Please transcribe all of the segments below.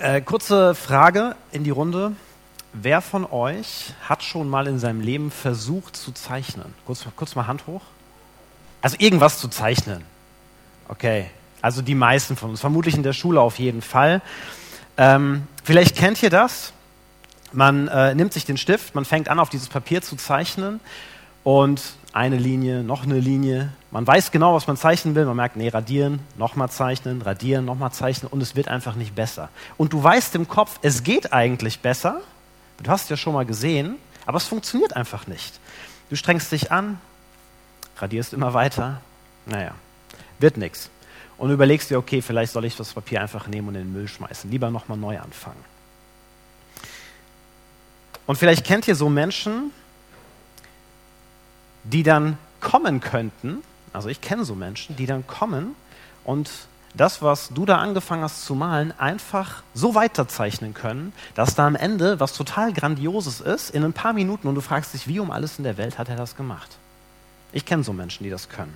Äh, kurze Frage in die Runde. Wer von euch hat schon mal in seinem Leben versucht zu zeichnen? Kurz, kurz mal Hand hoch. Also irgendwas zu zeichnen. Okay, also die meisten von uns, vermutlich in der Schule auf jeden Fall. Ähm, vielleicht kennt ihr das. Man äh, nimmt sich den Stift, man fängt an, auf dieses Papier zu zeichnen und eine Linie, noch eine Linie. Man weiß genau, was man zeichnen will. Man merkt, nee, radieren, nochmal zeichnen, radieren, nochmal zeichnen und es wird einfach nicht besser. Und du weißt im Kopf, es geht eigentlich besser. Du hast es ja schon mal gesehen, aber es funktioniert einfach nicht. Du strengst dich an, radierst immer weiter. Naja, wird nichts. Und überlegst dir, okay, vielleicht soll ich das Papier einfach nehmen und in den Müll schmeißen. Lieber nochmal neu anfangen. Und vielleicht kennt ihr so Menschen, die dann kommen könnten, also ich kenne so Menschen, die dann kommen und das, was du da angefangen hast zu malen, einfach so weiterzeichnen können, dass da am Ende was total Grandioses ist, in ein paar Minuten und du fragst dich, wie um alles in der Welt hat er das gemacht? Ich kenne so Menschen, die das können.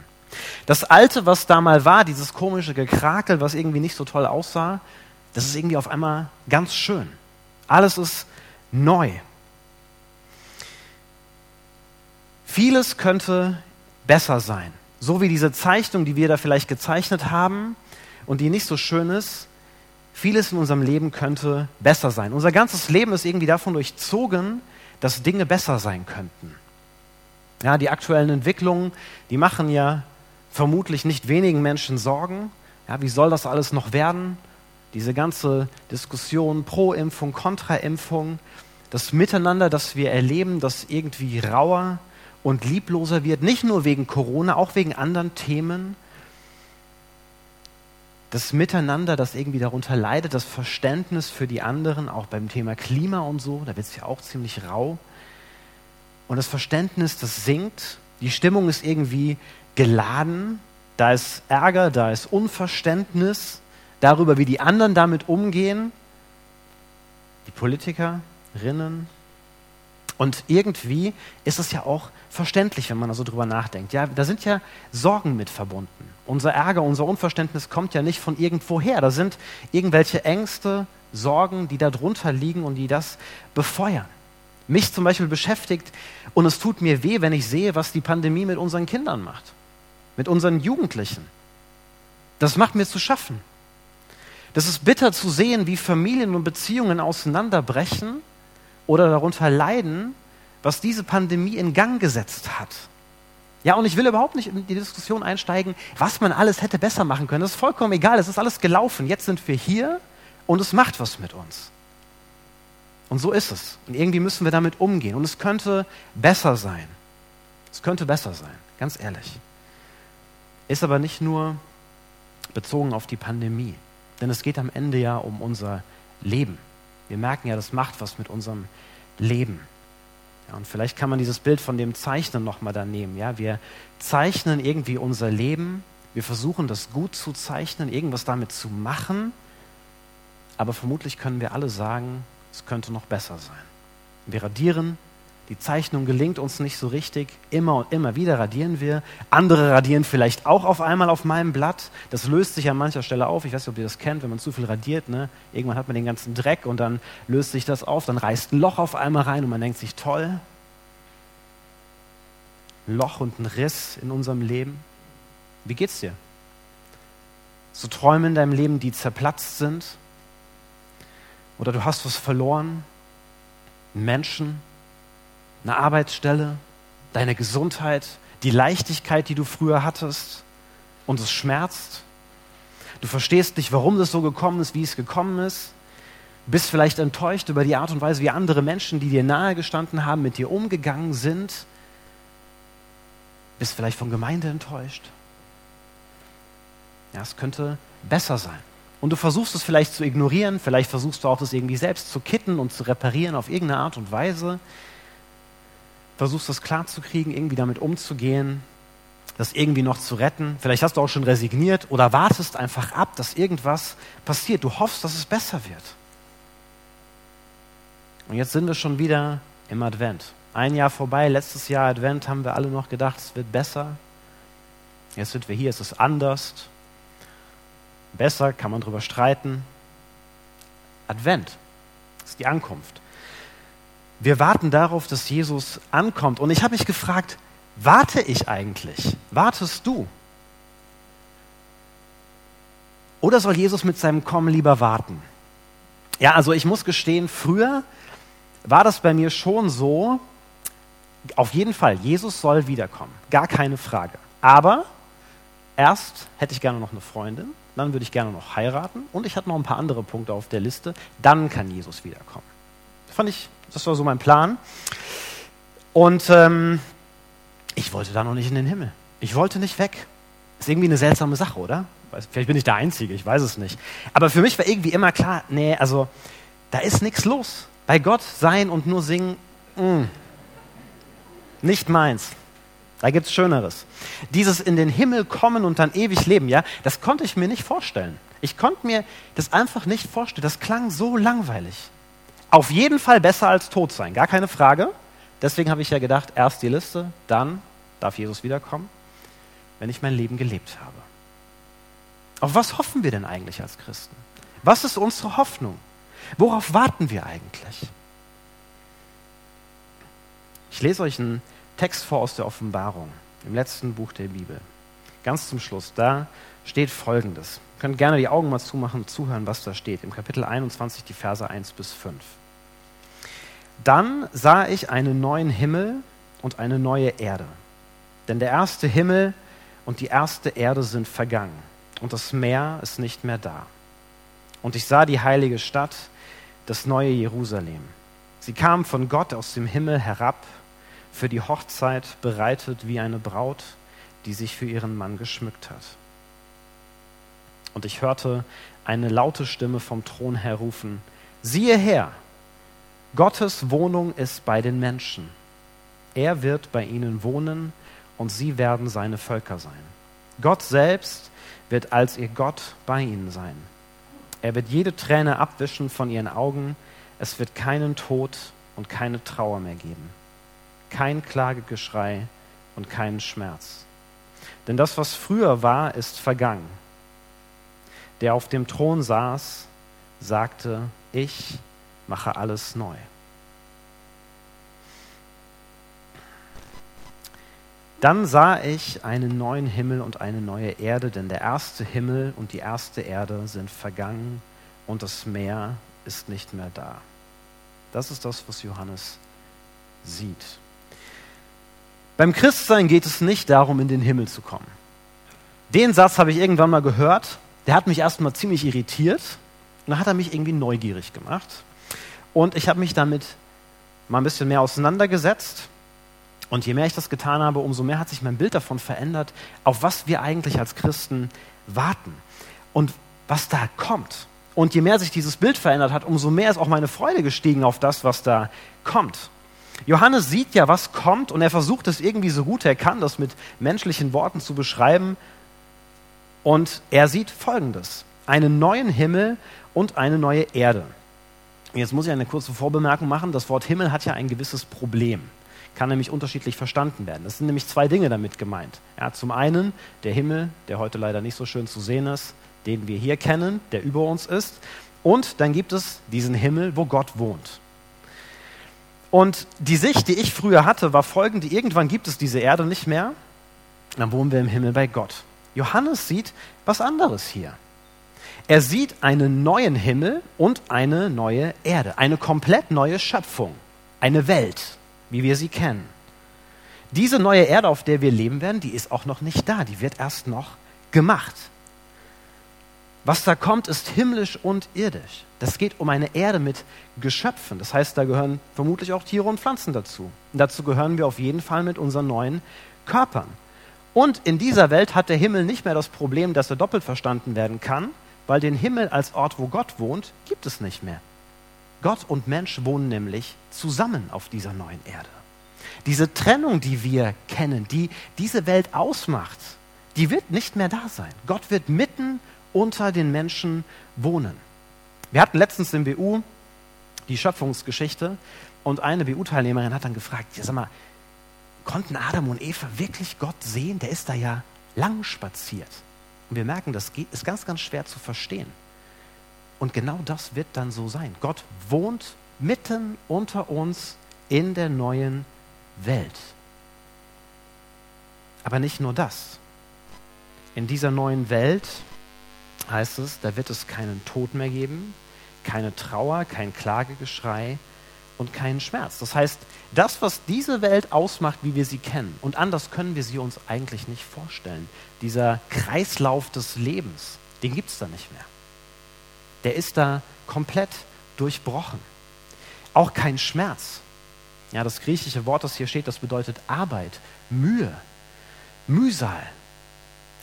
Das Alte, was da mal war, dieses komische Gekrakel, was irgendwie nicht so toll aussah, das ist irgendwie auf einmal ganz schön. Alles ist neu. Vieles könnte besser sein. So wie diese Zeichnung, die wir da vielleicht gezeichnet haben und die nicht so schön ist, vieles in unserem Leben könnte besser sein. Unser ganzes Leben ist irgendwie davon durchzogen, dass Dinge besser sein könnten. Ja, die aktuellen Entwicklungen, die machen ja vermutlich nicht wenigen Menschen Sorgen. Ja, wie soll das alles noch werden? Diese ganze Diskussion pro Impfung, kontra Impfung, das Miteinander, das wir erleben, das irgendwie rauer, und liebloser wird, nicht nur wegen Corona, auch wegen anderen Themen. Das Miteinander, das irgendwie darunter leidet, das Verständnis für die anderen, auch beim Thema Klima und so, da wird es ja auch ziemlich rau. Und das Verständnis, das sinkt, die Stimmung ist irgendwie geladen, da ist Ärger, da ist Unverständnis darüber, wie die anderen damit umgehen, die Politikerinnen, und irgendwie ist es ja auch verständlich, wenn man da so drüber nachdenkt. Ja, da sind ja Sorgen mit verbunden. Unser Ärger, unser Unverständnis kommt ja nicht von irgendwoher. Da sind irgendwelche Ängste, Sorgen, die da drunter liegen und die das befeuern. Mich zum Beispiel beschäftigt und es tut mir weh, wenn ich sehe, was die Pandemie mit unseren Kindern macht, mit unseren Jugendlichen. Das macht mir zu schaffen. Das ist bitter zu sehen, wie Familien und Beziehungen auseinanderbrechen oder darunter leiden, was diese Pandemie in Gang gesetzt hat. Ja, und ich will überhaupt nicht in die Diskussion einsteigen, was man alles hätte besser machen können. Das ist vollkommen egal, es ist alles gelaufen. Jetzt sind wir hier und es macht was mit uns. Und so ist es. Und irgendwie müssen wir damit umgehen. Und es könnte besser sein. Es könnte besser sein, ganz ehrlich. Ist aber nicht nur bezogen auf die Pandemie. Denn es geht am Ende ja um unser Leben. Wir merken ja, das macht was mit unserem Leben. Ja, und vielleicht kann man dieses Bild von dem Zeichnen nochmal da nehmen. Ja? Wir zeichnen irgendwie unser Leben, wir versuchen das gut zu zeichnen, irgendwas damit zu machen, aber vermutlich können wir alle sagen, es könnte noch besser sein. Wir radieren die Zeichnung gelingt uns nicht so richtig. Immer und immer wieder radieren wir. Andere radieren vielleicht auch auf einmal auf meinem Blatt. Das löst sich an mancher Stelle auf. Ich weiß nicht, ob ihr das kennt, wenn man zu viel radiert. Ne? Irgendwann hat man den ganzen Dreck und dann löst sich das auf. Dann reißt ein Loch auf einmal rein und man denkt sich, toll. Ein Loch und ein Riss in unserem Leben. Wie geht's dir? So Träume in deinem Leben, die zerplatzt sind? Oder du hast was verloren? Menschen? Eine Arbeitsstelle, deine Gesundheit, die Leichtigkeit, die du früher hattest und es schmerzt. Du verstehst nicht, warum das so gekommen ist, wie es gekommen ist. Bist vielleicht enttäuscht über die Art und Weise, wie andere Menschen, die dir nahe gestanden haben, mit dir umgegangen sind. Bist vielleicht von Gemeinde enttäuscht. Ja, es könnte besser sein. Und du versuchst es vielleicht zu ignorieren, vielleicht versuchst du auch das irgendwie selbst zu kitten und zu reparieren auf irgendeine Art und Weise versuchst das klarzukriegen, irgendwie damit umzugehen, das irgendwie noch zu retten. Vielleicht hast du auch schon resigniert oder wartest einfach ab, dass irgendwas passiert. Du hoffst, dass es besser wird. Und jetzt sind wir schon wieder im Advent. Ein Jahr vorbei, letztes Jahr Advent haben wir alle noch gedacht, es wird besser. Jetzt sind wir hier, es ist anders. Besser, kann man drüber streiten. Advent. Ist die Ankunft. Wir warten darauf, dass Jesus ankommt. Und ich habe mich gefragt, warte ich eigentlich? Wartest du? Oder soll Jesus mit seinem Kommen lieber warten? Ja, also ich muss gestehen, früher war das bei mir schon so, auf jeden Fall, Jesus soll wiederkommen, gar keine Frage. Aber erst hätte ich gerne noch eine Freundin, dann würde ich gerne noch heiraten und ich hatte noch ein paar andere Punkte auf der Liste, dann kann Jesus wiederkommen. Fand ich, das war so mein Plan. Und ähm, ich wollte da noch nicht in den Himmel. Ich wollte nicht weg. Ist irgendwie eine seltsame Sache, oder? Vielleicht bin ich der Einzige, ich weiß es nicht. Aber für mich war irgendwie immer klar, nee, also da ist nichts los. Bei Gott sein und nur singen, mh, mm, nicht meins. Da gibt es Schöneres. Dieses in den Himmel kommen und dann ewig leben, ja, das konnte ich mir nicht vorstellen. Ich konnte mir das einfach nicht vorstellen. Das klang so langweilig. Auf jeden Fall besser als tot sein, gar keine Frage. Deswegen habe ich ja gedacht, erst die Liste, dann darf Jesus wiederkommen, wenn ich mein Leben gelebt habe. Auf was hoffen wir denn eigentlich als Christen? Was ist unsere Hoffnung? Worauf warten wir eigentlich? Ich lese euch einen Text vor aus der Offenbarung, im letzten Buch der Bibel. Ganz zum Schluss, da steht Folgendes. Ihr könnt gerne die Augen mal zumachen und zuhören, was da steht. Im Kapitel 21, die Verse 1 bis 5. Dann sah ich einen neuen Himmel und eine neue Erde. Denn der erste Himmel und die erste Erde sind vergangen und das Meer ist nicht mehr da. Und ich sah die heilige Stadt, das neue Jerusalem. Sie kam von Gott aus dem Himmel herab, für die Hochzeit bereitet wie eine Braut, die sich für ihren Mann geschmückt hat. Und ich hörte eine laute Stimme vom Thron her rufen, siehe her, Gottes Wohnung ist bei den Menschen. Er wird bei ihnen wohnen und sie werden seine Völker sein. Gott selbst wird als ihr Gott bei ihnen sein. Er wird jede Träne abwischen von ihren Augen. Es wird keinen Tod und keine Trauer mehr geben. Kein Klagegeschrei und keinen Schmerz. Denn das, was früher war, ist vergangen. Der auf dem Thron saß, sagte, ich mache alles neu. Dann sah ich einen neuen Himmel und eine neue Erde, denn der erste Himmel und die erste Erde sind vergangen und das Meer ist nicht mehr da. Das ist das, was Johannes sieht. Beim Christsein geht es nicht darum, in den Himmel zu kommen. Den Satz habe ich irgendwann mal gehört, der hat mich erstmal ziemlich irritiert und dann hat er mich irgendwie neugierig gemacht. Und ich habe mich damit mal ein bisschen mehr auseinandergesetzt und je mehr ich das getan habe, umso mehr hat sich mein Bild davon verändert, auf was wir eigentlich als Christen warten und was da kommt. Und je mehr sich dieses Bild verändert hat, umso mehr ist auch meine Freude gestiegen auf das, was da kommt. Johannes sieht ja, was kommt und er versucht es irgendwie so gut er kann, das mit menschlichen Worten zu beschreiben. Und er sieht Folgendes. Einen neuen Himmel und eine neue Erde. Jetzt muss ich eine kurze Vorbemerkung machen. Das Wort Himmel hat ja ein gewisses Problem kann nämlich unterschiedlich verstanden werden. Es sind nämlich zwei Dinge damit gemeint. Ja, zum einen der Himmel, der heute leider nicht so schön zu sehen ist, den wir hier kennen, der über uns ist. Und dann gibt es diesen Himmel, wo Gott wohnt. Und die Sicht, die ich früher hatte, war folgende. Irgendwann gibt es diese Erde nicht mehr. Dann wohnen wir im Himmel bei Gott. Johannes sieht was anderes hier. Er sieht einen neuen Himmel und eine neue Erde, eine komplett neue Schöpfung, eine Welt wie wir sie kennen. Diese neue Erde, auf der wir leben werden, die ist auch noch nicht da, die wird erst noch gemacht. Was da kommt, ist himmlisch und irdisch. Das geht um eine Erde mit Geschöpfen. Das heißt, da gehören vermutlich auch Tiere und Pflanzen dazu. Und dazu gehören wir auf jeden Fall mit unseren neuen Körpern. Und in dieser Welt hat der Himmel nicht mehr das Problem, dass er doppelt verstanden werden kann, weil den Himmel als Ort, wo Gott wohnt, gibt es nicht mehr. Gott und Mensch wohnen nämlich zusammen auf dieser neuen Erde. Diese Trennung, die wir kennen, die diese Welt ausmacht, die wird nicht mehr da sein. Gott wird mitten unter den Menschen wohnen. Wir hatten letztens im BU die Schöpfungsgeschichte und eine BU-Teilnehmerin hat dann gefragt, ja, sag mal, konnten Adam und Eva wirklich Gott sehen? Der ist da ja lang spaziert. Und wir merken, das ist ganz, ganz schwer zu verstehen. Und genau das wird dann so sein. Gott wohnt mitten unter uns in der neuen Welt. Aber nicht nur das. In dieser neuen Welt heißt es, da wird es keinen Tod mehr geben, keine Trauer, kein Klagegeschrei und keinen Schmerz. Das heißt, das, was diese Welt ausmacht, wie wir sie kennen, und anders können wir sie uns eigentlich nicht vorstellen, dieser Kreislauf des Lebens, den gibt es da nicht mehr. Der ist da komplett durchbrochen. Auch kein Schmerz. Ja, das griechische Wort, das hier steht, das bedeutet Arbeit, Mühe, Mühsal.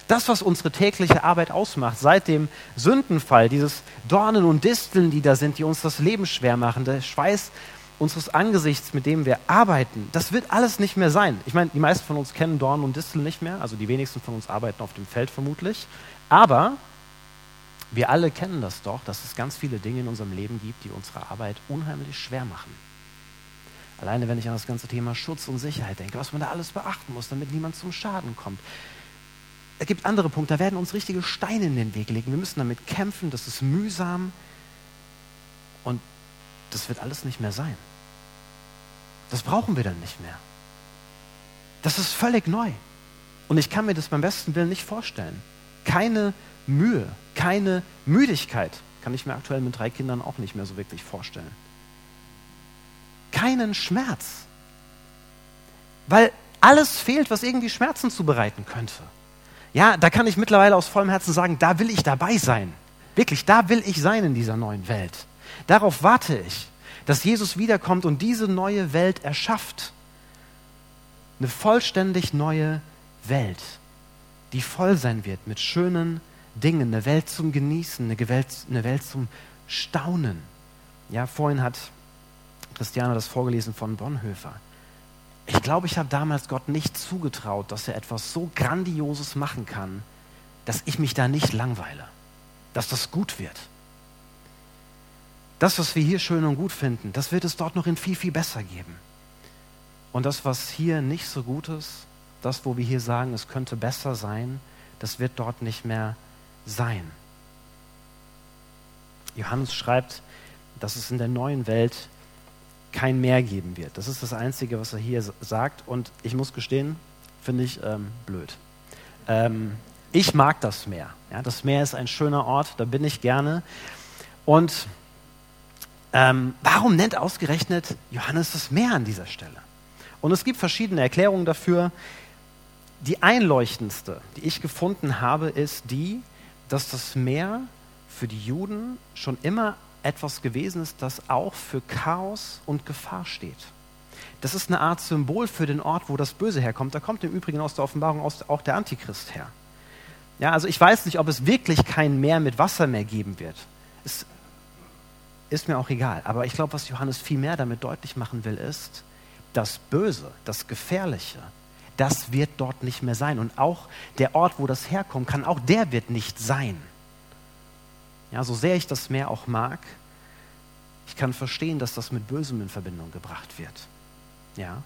Das, was unsere tägliche Arbeit ausmacht, seit dem Sündenfall, dieses Dornen und Disteln, die da sind, die uns das Leben schwer machen, der Schweiß unseres Angesichts, mit dem wir arbeiten, das wird alles nicht mehr sein. Ich meine, die meisten von uns kennen Dornen und Disteln nicht mehr, also die wenigsten von uns arbeiten auf dem Feld vermutlich. Aber wir alle kennen das doch, dass es ganz viele Dinge in unserem Leben gibt, die unsere Arbeit unheimlich schwer machen. Alleine wenn ich an das ganze Thema Schutz und Sicherheit denke, was man da alles beachten muss, damit niemand zum Schaden kommt. Es gibt andere Punkte, da werden uns richtige Steine in den Weg legen. Wir müssen damit kämpfen, das ist mühsam und das wird alles nicht mehr sein. Das brauchen wir dann nicht mehr. Das ist völlig neu. Und ich kann mir das beim besten Willen nicht vorstellen. Keine Mühe, keine Müdigkeit kann ich mir aktuell mit drei Kindern auch nicht mehr so wirklich vorstellen keinen Schmerz. Weil alles fehlt, was irgendwie Schmerzen zubereiten könnte. Ja, da kann ich mittlerweile aus vollem Herzen sagen, da will ich dabei sein. Wirklich, da will ich sein in dieser neuen Welt. Darauf warte ich, dass Jesus wiederkommt und diese neue Welt erschafft. Eine vollständig neue Welt, die voll sein wird mit schönen Dingen, eine Welt zum Genießen, eine Welt, eine Welt zum Staunen. Ja, vorhin hat Christiane das vorgelesen von Bonhoeffer. Ich glaube, ich habe damals Gott nicht zugetraut, dass er etwas so Grandioses machen kann, dass ich mich da nicht langweile, dass das gut wird. Das, was wir hier schön und gut finden, das wird es dort noch in viel, viel besser geben. Und das, was hier nicht so gut ist, das, wo wir hier sagen, es könnte besser sein, das wird dort nicht mehr sein. Johannes schreibt, dass es in der neuen Welt kein Meer geben wird. Das ist das Einzige, was er hier sagt. Und ich muss gestehen, finde ich ähm, blöd. Ähm, ich mag das Meer. Ja, das Meer ist ein schöner Ort, da bin ich gerne. Und ähm, warum nennt ausgerechnet Johannes das Meer an dieser Stelle? Und es gibt verschiedene Erklärungen dafür. Die einleuchtendste, die ich gefunden habe, ist die, dass das Meer für die Juden schon immer etwas gewesen ist, das auch für Chaos und Gefahr steht. Das ist eine Art Symbol für den Ort, wo das Böse herkommt. Da kommt im Übrigen aus der Offenbarung auch der Antichrist her. Ja, also ich weiß nicht, ob es wirklich kein Meer mit Wasser mehr geben wird. Es ist mir auch egal. Aber ich glaube, was Johannes viel mehr damit deutlich machen will, ist, das Böse, das Gefährliche, das wird dort nicht mehr sein. Und auch der Ort, wo das herkommt, kann auch der wird nicht sein. Ja, so sehr ich das Meer auch mag, ich kann verstehen, dass das mit Bösem in Verbindung gebracht wird. Ja?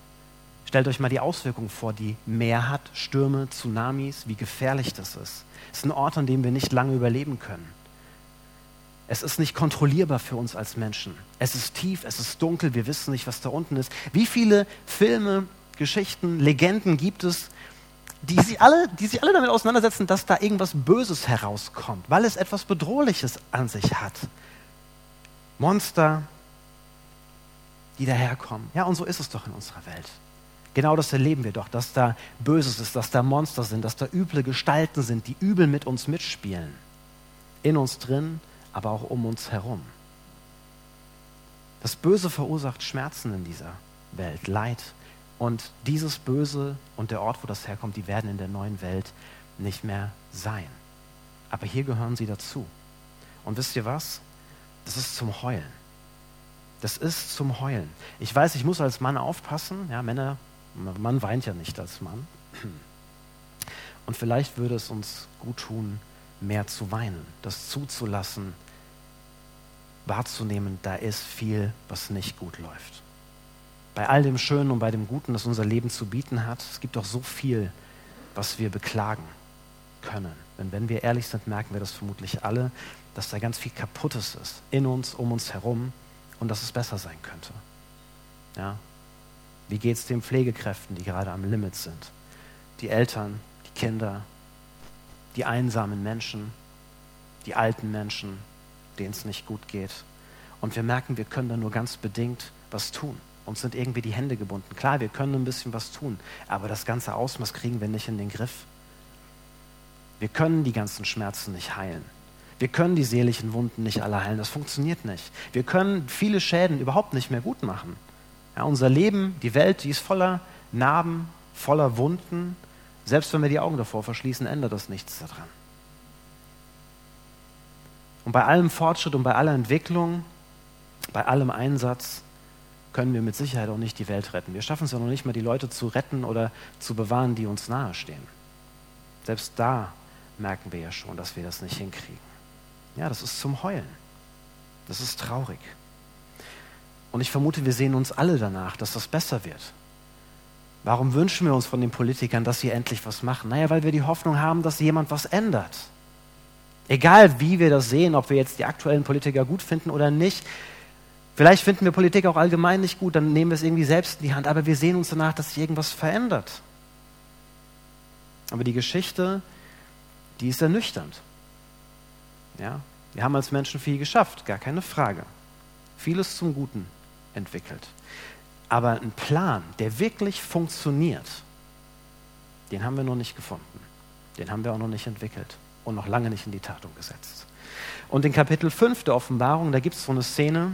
Stellt euch mal die Auswirkungen vor, die Meer hat, Stürme, Tsunamis, wie gefährlich das ist. Es ist ein Ort, an dem wir nicht lange überleben können. Es ist nicht kontrollierbar für uns als Menschen. Es ist tief, es ist dunkel, wir wissen nicht, was da unten ist. Wie viele Filme, Geschichten, Legenden gibt es, die sich, alle, die sich alle damit auseinandersetzen, dass da irgendwas Böses herauskommt, weil es etwas Bedrohliches an sich hat. Monster, die daherkommen. Ja, und so ist es doch in unserer Welt. Genau das erleben wir doch, dass da Böses ist, dass da Monster sind, dass da üble Gestalten sind, die übel mit uns mitspielen. In uns drin, aber auch um uns herum. Das Böse verursacht Schmerzen in dieser Welt, Leid, und dieses Böse und der Ort, wo das herkommt, die werden in der neuen Welt nicht mehr sein. Aber hier gehören sie dazu. Und wisst ihr was? Das ist zum Heulen. Das ist zum Heulen. Ich weiß, ich muss als Mann aufpassen. Ja, Männer, man weint ja nicht als Mann. Und vielleicht würde es uns gut tun, mehr zu weinen, das zuzulassen, wahrzunehmen, da ist viel, was nicht gut läuft bei all dem Schönen und bei dem Guten, das unser Leben zu bieten hat, es gibt doch so viel, was wir beklagen. können. Denn wenn wir ehrlich sind, merken wir das vermutlich alle, dass da ganz viel Kaputtes ist, in uns, um uns herum und dass es besser sein könnte. Ja? Wie geht es den Pflegekräften, die gerade am Limit sind? Die Eltern, die Kinder, die einsamen Menschen, die alten Menschen, denen es nicht gut geht. Und wir merken, wir können da nur ganz bedingt was tun. Uns sind irgendwie die Hände gebunden. Klar, wir können ein bisschen was tun, aber das ganze Ausmaß kriegen wir nicht in den Griff. Wir können die ganzen Schmerzen nicht heilen. Wir können die seelischen Wunden nicht alle heilen. Das funktioniert nicht. Wir können viele Schäden überhaupt nicht mehr gut machen. Ja, unser Leben, die Welt, die ist voller Narben, voller Wunden. Selbst wenn wir die Augen davor verschließen, ändert das nichts daran. Und bei allem Fortschritt und bei aller Entwicklung, bei allem Einsatz, können wir mit Sicherheit auch nicht die Welt retten. Wir schaffen es ja noch nicht mal, die Leute zu retten oder zu bewahren, die uns nahestehen. Selbst da merken wir ja schon, dass wir das nicht hinkriegen. Ja, das ist zum Heulen. Das ist traurig. Und ich vermute, wir sehen uns alle danach, dass das besser wird. Warum wünschen wir uns von den Politikern, dass sie endlich was machen? Naja, weil wir die Hoffnung haben, dass jemand was ändert. Egal wie wir das sehen, ob wir jetzt die aktuellen Politiker gut finden oder nicht, Vielleicht finden wir Politik auch allgemein nicht gut, dann nehmen wir es irgendwie selbst in die Hand, aber wir sehen uns danach, dass sich irgendwas verändert. Aber die Geschichte, die ist ernüchternd. Ja, wir haben als Menschen viel geschafft, gar keine Frage. Vieles zum Guten entwickelt. Aber ein Plan, der wirklich funktioniert, den haben wir noch nicht gefunden. Den haben wir auch noch nicht entwickelt und noch lange nicht in die Tat umgesetzt. Und in Kapitel 5 der Offenbarung, da gibt es so eine Szene,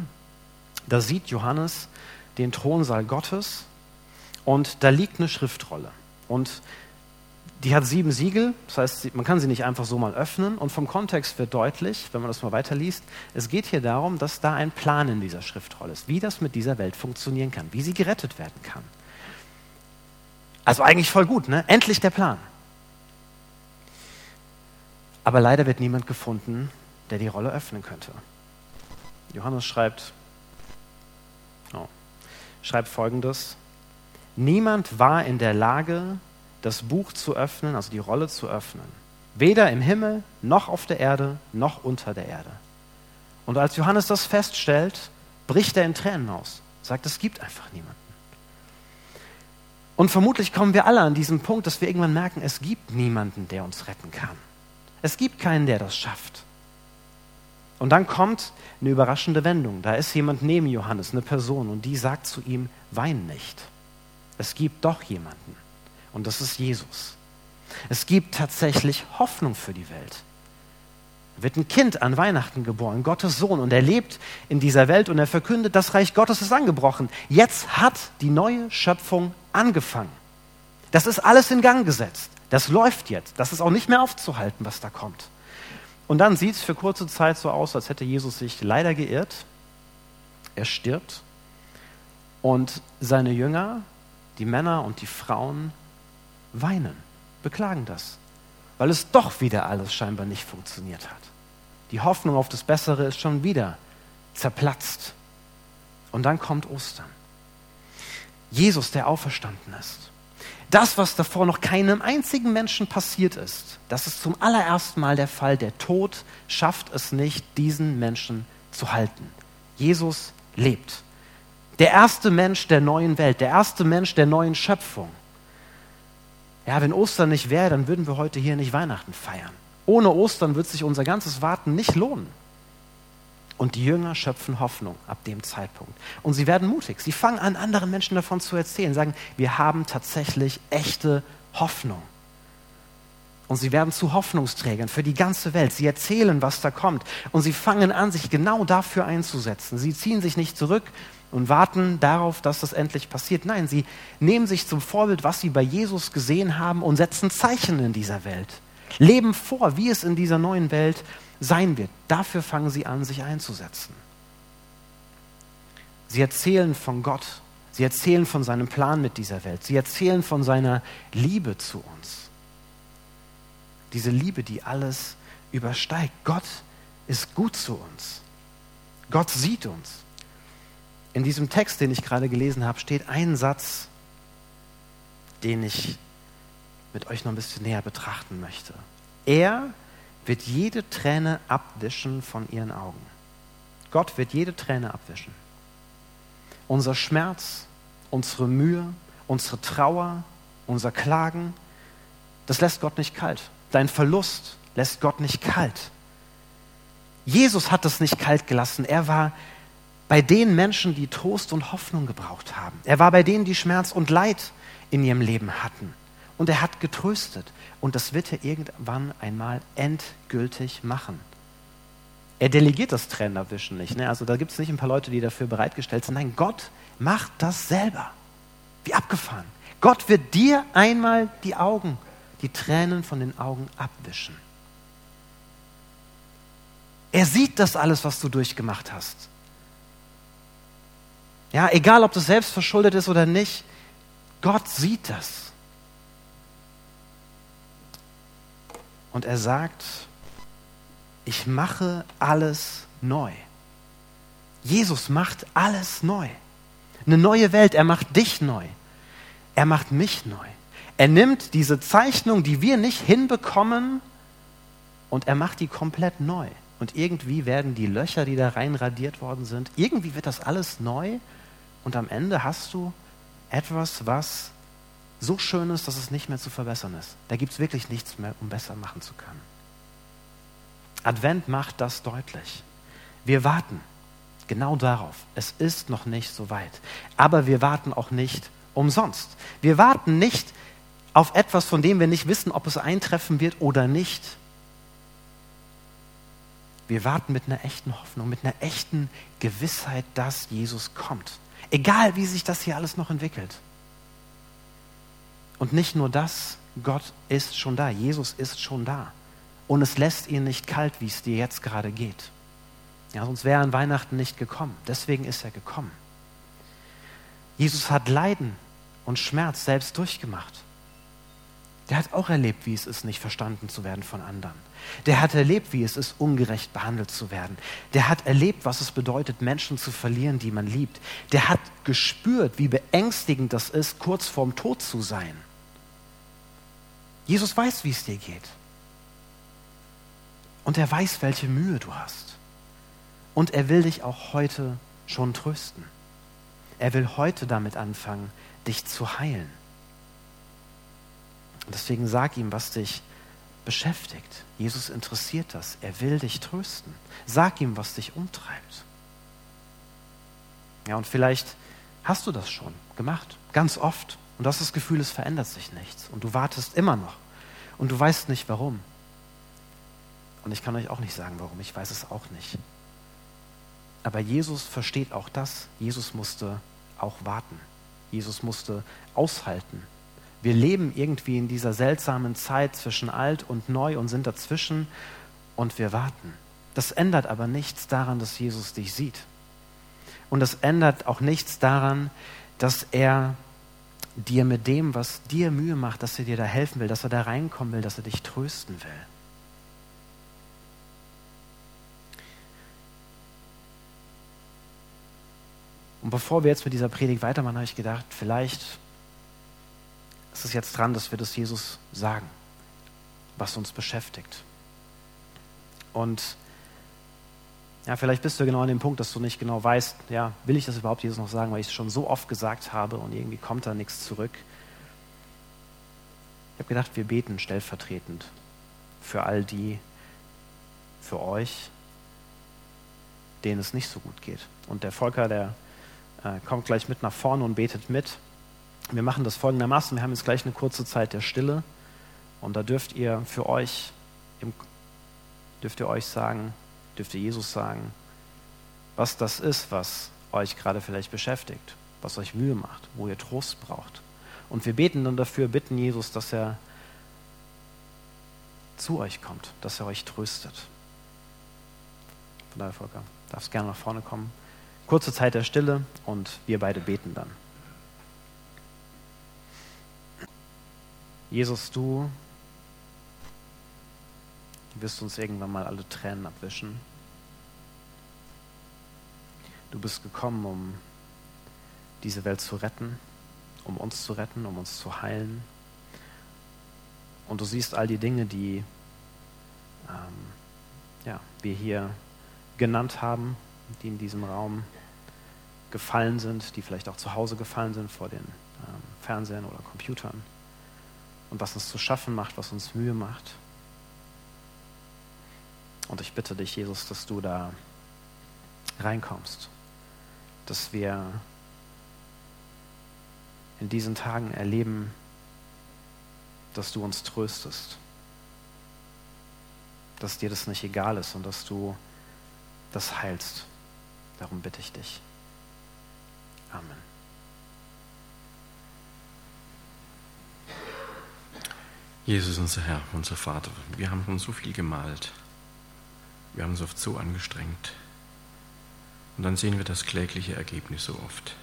da sieht Johannes den Thronsaal Gottes und da liegt eine Schriftrolle. Und die hat sieben Siegel, das heißt, man kann sie nicht einfach so mal öffnen. Und vom Kontext wird deutlich, wenn man das mal weiterliest, es geht hier darum, dass da ein Plan in dieser Schriftrolle ist, wie das mit dieser Welt funktionieren kann, wie sie gerettet werden kann. Also eigentlich voll gut, ne? Endlich der Plan. Aber leider wird niemand gefunden, der die Rolle öffnen könnte. Johannes schreibt Oh. Schreibt folgendes: Niemand war in der Lage, das Buch zu öffnen, also die Rolle zu öffnen. Weder im Himmel, noch auf der Erde, noch unter der Erde. Und als Johannes das feststellt, bricht er in Tränen aus, sagt, es gibt einfach niemanden. Und vermutlich kommen wir alle an diesen Punkt, dass wir irgendwann merken, es gibt niemanden, der uns retten kann. Es gibt keinen, der das schafft. Und dann kommt eine überraschende Wendung. Da ist jemand neben Johannes, eine Person, und die sagt zu ihm, wein nicht. Es gibt doch jemanden. Und das ist Jesus. Es gibt tatsächlich Hoffnung für die Welt. Er wird ein Kind an Weihnachten geboren, Gottes Sohn, und er lebt in dieser Welt und er verkündet, das Reich Gottes ist angebrochen. Jetzt hat die neue Schöpfung angefangen. Das ist alles in Gang gesetzt. Das läuft jetzt. Das ist auch nicht mehr aufzuhalten, was da kommt. Und dann sieht es für kurze Zeit so aus, als hätte Jesus sich leider geirrt. Er stirbt. Und seine Jünger, die Männer und die Frauen, weinen, beklagen das, weil es doch wieder alles scheinbar nicht funktioniert hat. Die Hoffnung auf das Bessere ist schon wieder zerplatzt. Und dann kommt Ostern. Jesus, der auferstanden ist. Das, was davor noch keinem einzigen Menschen passiert ist, das ist zum allerersten Mal der Fall. Der Tod schafft es nicht, diesen Menschen zu halten. Jesus lebt. Der erste Mensch der neuen Welt, der erste Mensch der neuen Schöpfung. Ja, wenn Ostern nicht wäre, dann würden wir heute hier nicht Weihnachten feiern. Ohne Ostern wird sich unser ganzes Warten nicht lohnen. Und die Jünger schöpfen Hoffnung ab dem Zeitpunkt. Und sie werden mutig. Sie fangen an, anderen Menschen davon zu erzählen, sagen, wir haben tatsächlich echte Hoffnung. Und sie werden zu Hoffnungsträgern für die ganze Welt. Sie erzählen, was da kommt. Und sie fangen an, sich genau dafür einzusetzen. Sie ziehen sich nicht zurück und warten darauf, dass das endlich passiert. Nein, sie nehmen sich zum Vorbild, was sie bei Jesus gesehen haben und setzen Zeichen in dieser Welt. Leben vor, wie es in dieser neuen Welt sein wird. Dafür fangen sie an, sich einzusetzen. Sie erzählen von Gott. Sie erzählen von seinem Plan mit dieser Welt. Sie erzählen von seiner Liebe zu uns. Diese Liebe, die alles übersteigt. Gott ist gut zu uns. Gott sieht uns. In diesem Text, den ich gerade gelesen habe, steht ein Satz, den ich mit euch noch ein bisschen näher betrachten möchte. Er wird jede Träne abwischen von ihren Augen. Gott wird jede Träne abwischen. Unser Schmerz, unsere Mühe, unsere Trauer, unser Klagen, das lässt Gott nicht kalt. Dein Verlust lässt Gott nicht kalt. Jesus hat das nicht kalt gelassen. Er war bei den Menschen, die Trost und Hoffnung gebraucht haben. Er war bei denen, die Schmerz und Leid in ihrem Leben hatten. Und er hat getröstet. Und das wird er irgendwann einmal endgültig machen. Er delegiert das Tränenabwischen nicht. Ne? Also da gibt es nicht ein paar Leute, die dafür bereitgestellt sind. Nein, Gott macht das selber. Wie abgefahren. Gott wird dir einmal die Augen, die Tränen von den Augen abwischen. Er sieht das alles, was du durchgemacht hast. Ja, egal ob das selbst verschuldet ist oder nicht, Gott sieht das. Und er sagt, ich mache alles neu. Jesus macht alles neu. Eine neue Welt, er macht dich neu. Er macht mich neu. Er nimmt diese Zeichnung, die wir nicht hinbekommen, und er macht die komplett neu. Und irgendwie werden die Löcher, die da rein radiert worden sind, irgendwie wird das alles neu. Und am Ende hast du etwas, was so schön ist, dass es nicht mehr zu verbessern ist. Da gibt es wirklich nichts mehr, um besser machen zu können. Advent macht das deutlich. Wir warten genau darauf. Es ist noch nicht so weit. Aber wir warten auch nicht umsonst. Wir warten nicht auf etwas, von dem wir nicht wissen, ob es eintreffen wird oder nicht. Wir warten mit einer echten Hoffnung, mit einer echten Gewissheit, dass Jesus kommt. Egal, wie sich das hier alles noch entwickelt. Und nicht nur das, Gott ist schon da, Jesus ist schon da. Und es lässt ihn nicht kalt, wie es dir jetzt gerade geht. Ja, sonst wäre er an Weihnachten nicht gekommen. Deswegen ist er gekommen. Jesus hat Leiden und Schmerz selbst durchgemacht. Der hat auch erlebt, wie es ist, nicht verstanden zu werden von anderen. Der hat erlebt, wie es ist, ungerecht behandelt zu werden. Der hat erlebt, was es bedeutet, Menschen zu verlieren, die man liebt. Der hat gespürt, wie beängstigend das ist, kurz vorm Tod zu sein. Jesus weiß, wie es dir geht. Und er weiß, welche Mühe du hast. Und er will dich auch heute schon trösten. Er will heute damit anfangen, dich zu heilen. Und deswegen sag ihm, was dich beschäftigt. Jesus interessiert das. Er will dich trösten. Sag ihm, was dich umtreibt. Ja, und vielleicht hast du das schon gemacht, ganz oft. Und du hast das Gefühl, es verändert sich nichts. Und du wartest immer noch. Und du weißt nicht warum. Und ich kann euch auch nicht sagen, warum. Ich weiß es auch nicht. Aber Jesus versteht auch das. Jesus musste auch warten. Jesus musste aushalten. Wir leben irgendwie in dieser seltsamen Zeit zwischen alt und neu und sind dazwischen und wir warten. Das ändert aber nichts daran, dass Jesus dich sieht. Und das ändert auch nichts daran, dass er dir mit dem, was dir Mühe macht, dass er dir da helfen will, dass er da reinkommen will, dass er dich trösten will. Und bevor wir jetzt mit dieser Predigt weitermachen, habe ich gedacht, vielleicht ist es jetzt dran, dass wir das Jesus sagen, was uns beschäftigt. Und ja, vielleicht bist du genau an dem Punkt, dass du nicht genau weißt, ja, will ich das überhaupt Jesus noch sagen, weil ich es schon so oft gesagt habe und irgendwie kommt da nichts zurück. Ich habe gedacht, wir beten stellvertretend für all die, für euch, denen es nicht so gut geht. Und der Volker, der äh, kommt gleich mit nach vorne und betet mit. Wir machen das folgendermaßen. Wir haben jetzt gleich eine kurze Zeit der Stille und da dürft ihr für euch, dürft ihr euch sagen, dürft ihr Jesus sagen, was das ist, was euch gerade vielleicht beschäftigt, was euch Mühe macht, wo ihr Trost braucht. Und wir beten dann dafür, bitten Jesus, dass er zu euch kommt, dass er euch tröstet. Von daher, Volker, darfst gerne nach vorne kommen kurze Zeit der Stille und wir beide beten dann. Jesus, du wirst uns irgendwann mal alle Tränen abwischen. Du bist gekommen, um diese Welt zu retten, um uns zu retten, um uns zu heilen. Und du siehst all die Dinge, die ähm, ja, wir hier genannt haben, die in diesem Raum gefallen sind, die vielleicht auch zu Hause gefallen sind vor den ähm, Fernsehern oder Computern. Und was uns zu schaffen macht, was uns Mühe macht. Und ich bitte dich, Jesus, dass du da reinkommst, dass wir in diesen Tagen erleben, dass du uns tröstest, dass dir das nicht egal ist und dass du das heilst. Darum bitte ich dich. Amen. Jesus, unser Herr, unser Vater, wir haben schon so viel gemalt. Wir haben uns oft so angestrengt. Und dann sehen wir das klägliche Ergebnis so oft.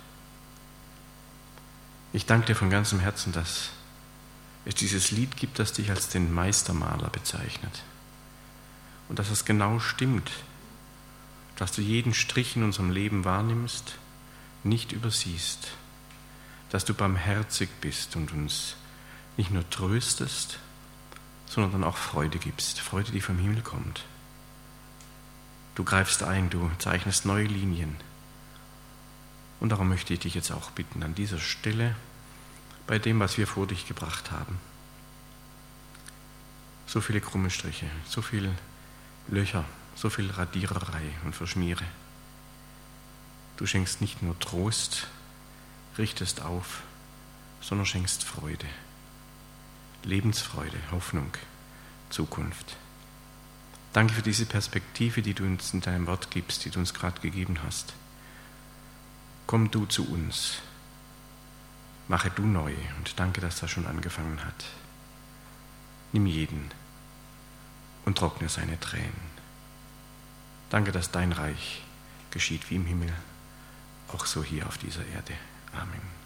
Ich danke dir von ganzem Herzen, dass es dieses Lied gibt, das dich als den Meistermaler bezeichnet. Und dass es genau stimmt, dass du jeden Strich in unserem Leben wahrnimmst, nicht übersiehst, dass du barmherzig bist und uns nicht nur tröstest, sondern dann auch Freude gibst, Freude, die vom Himmel kommt. Du greifst ein, du zeichnest neue Linien. Und darum möchte ich dich jetzt auch bitten, an dieser Stelle, bei dem, was wir vor dich gebracht haben, so viele krumme Striche, so viele Löcher, so viel Radiererei und Verschmiere. Du schenkst nicht nur Trost, richtest auf, sondern schenkst Freude, Lebensfreude, Hoffnung, Zukunft. Danke für diese Perspektive, die du uns in deinem Wort gibst, die du uns gerade gegeben hast. Komm du zu uns, mache du neu und danke, dass das schon angefangen hat. Nimm jeden und trockne seine Tränen. Danke, dass dein Reich geschieht wie im Himmel, auch so hier auf dieser Erde. Amen.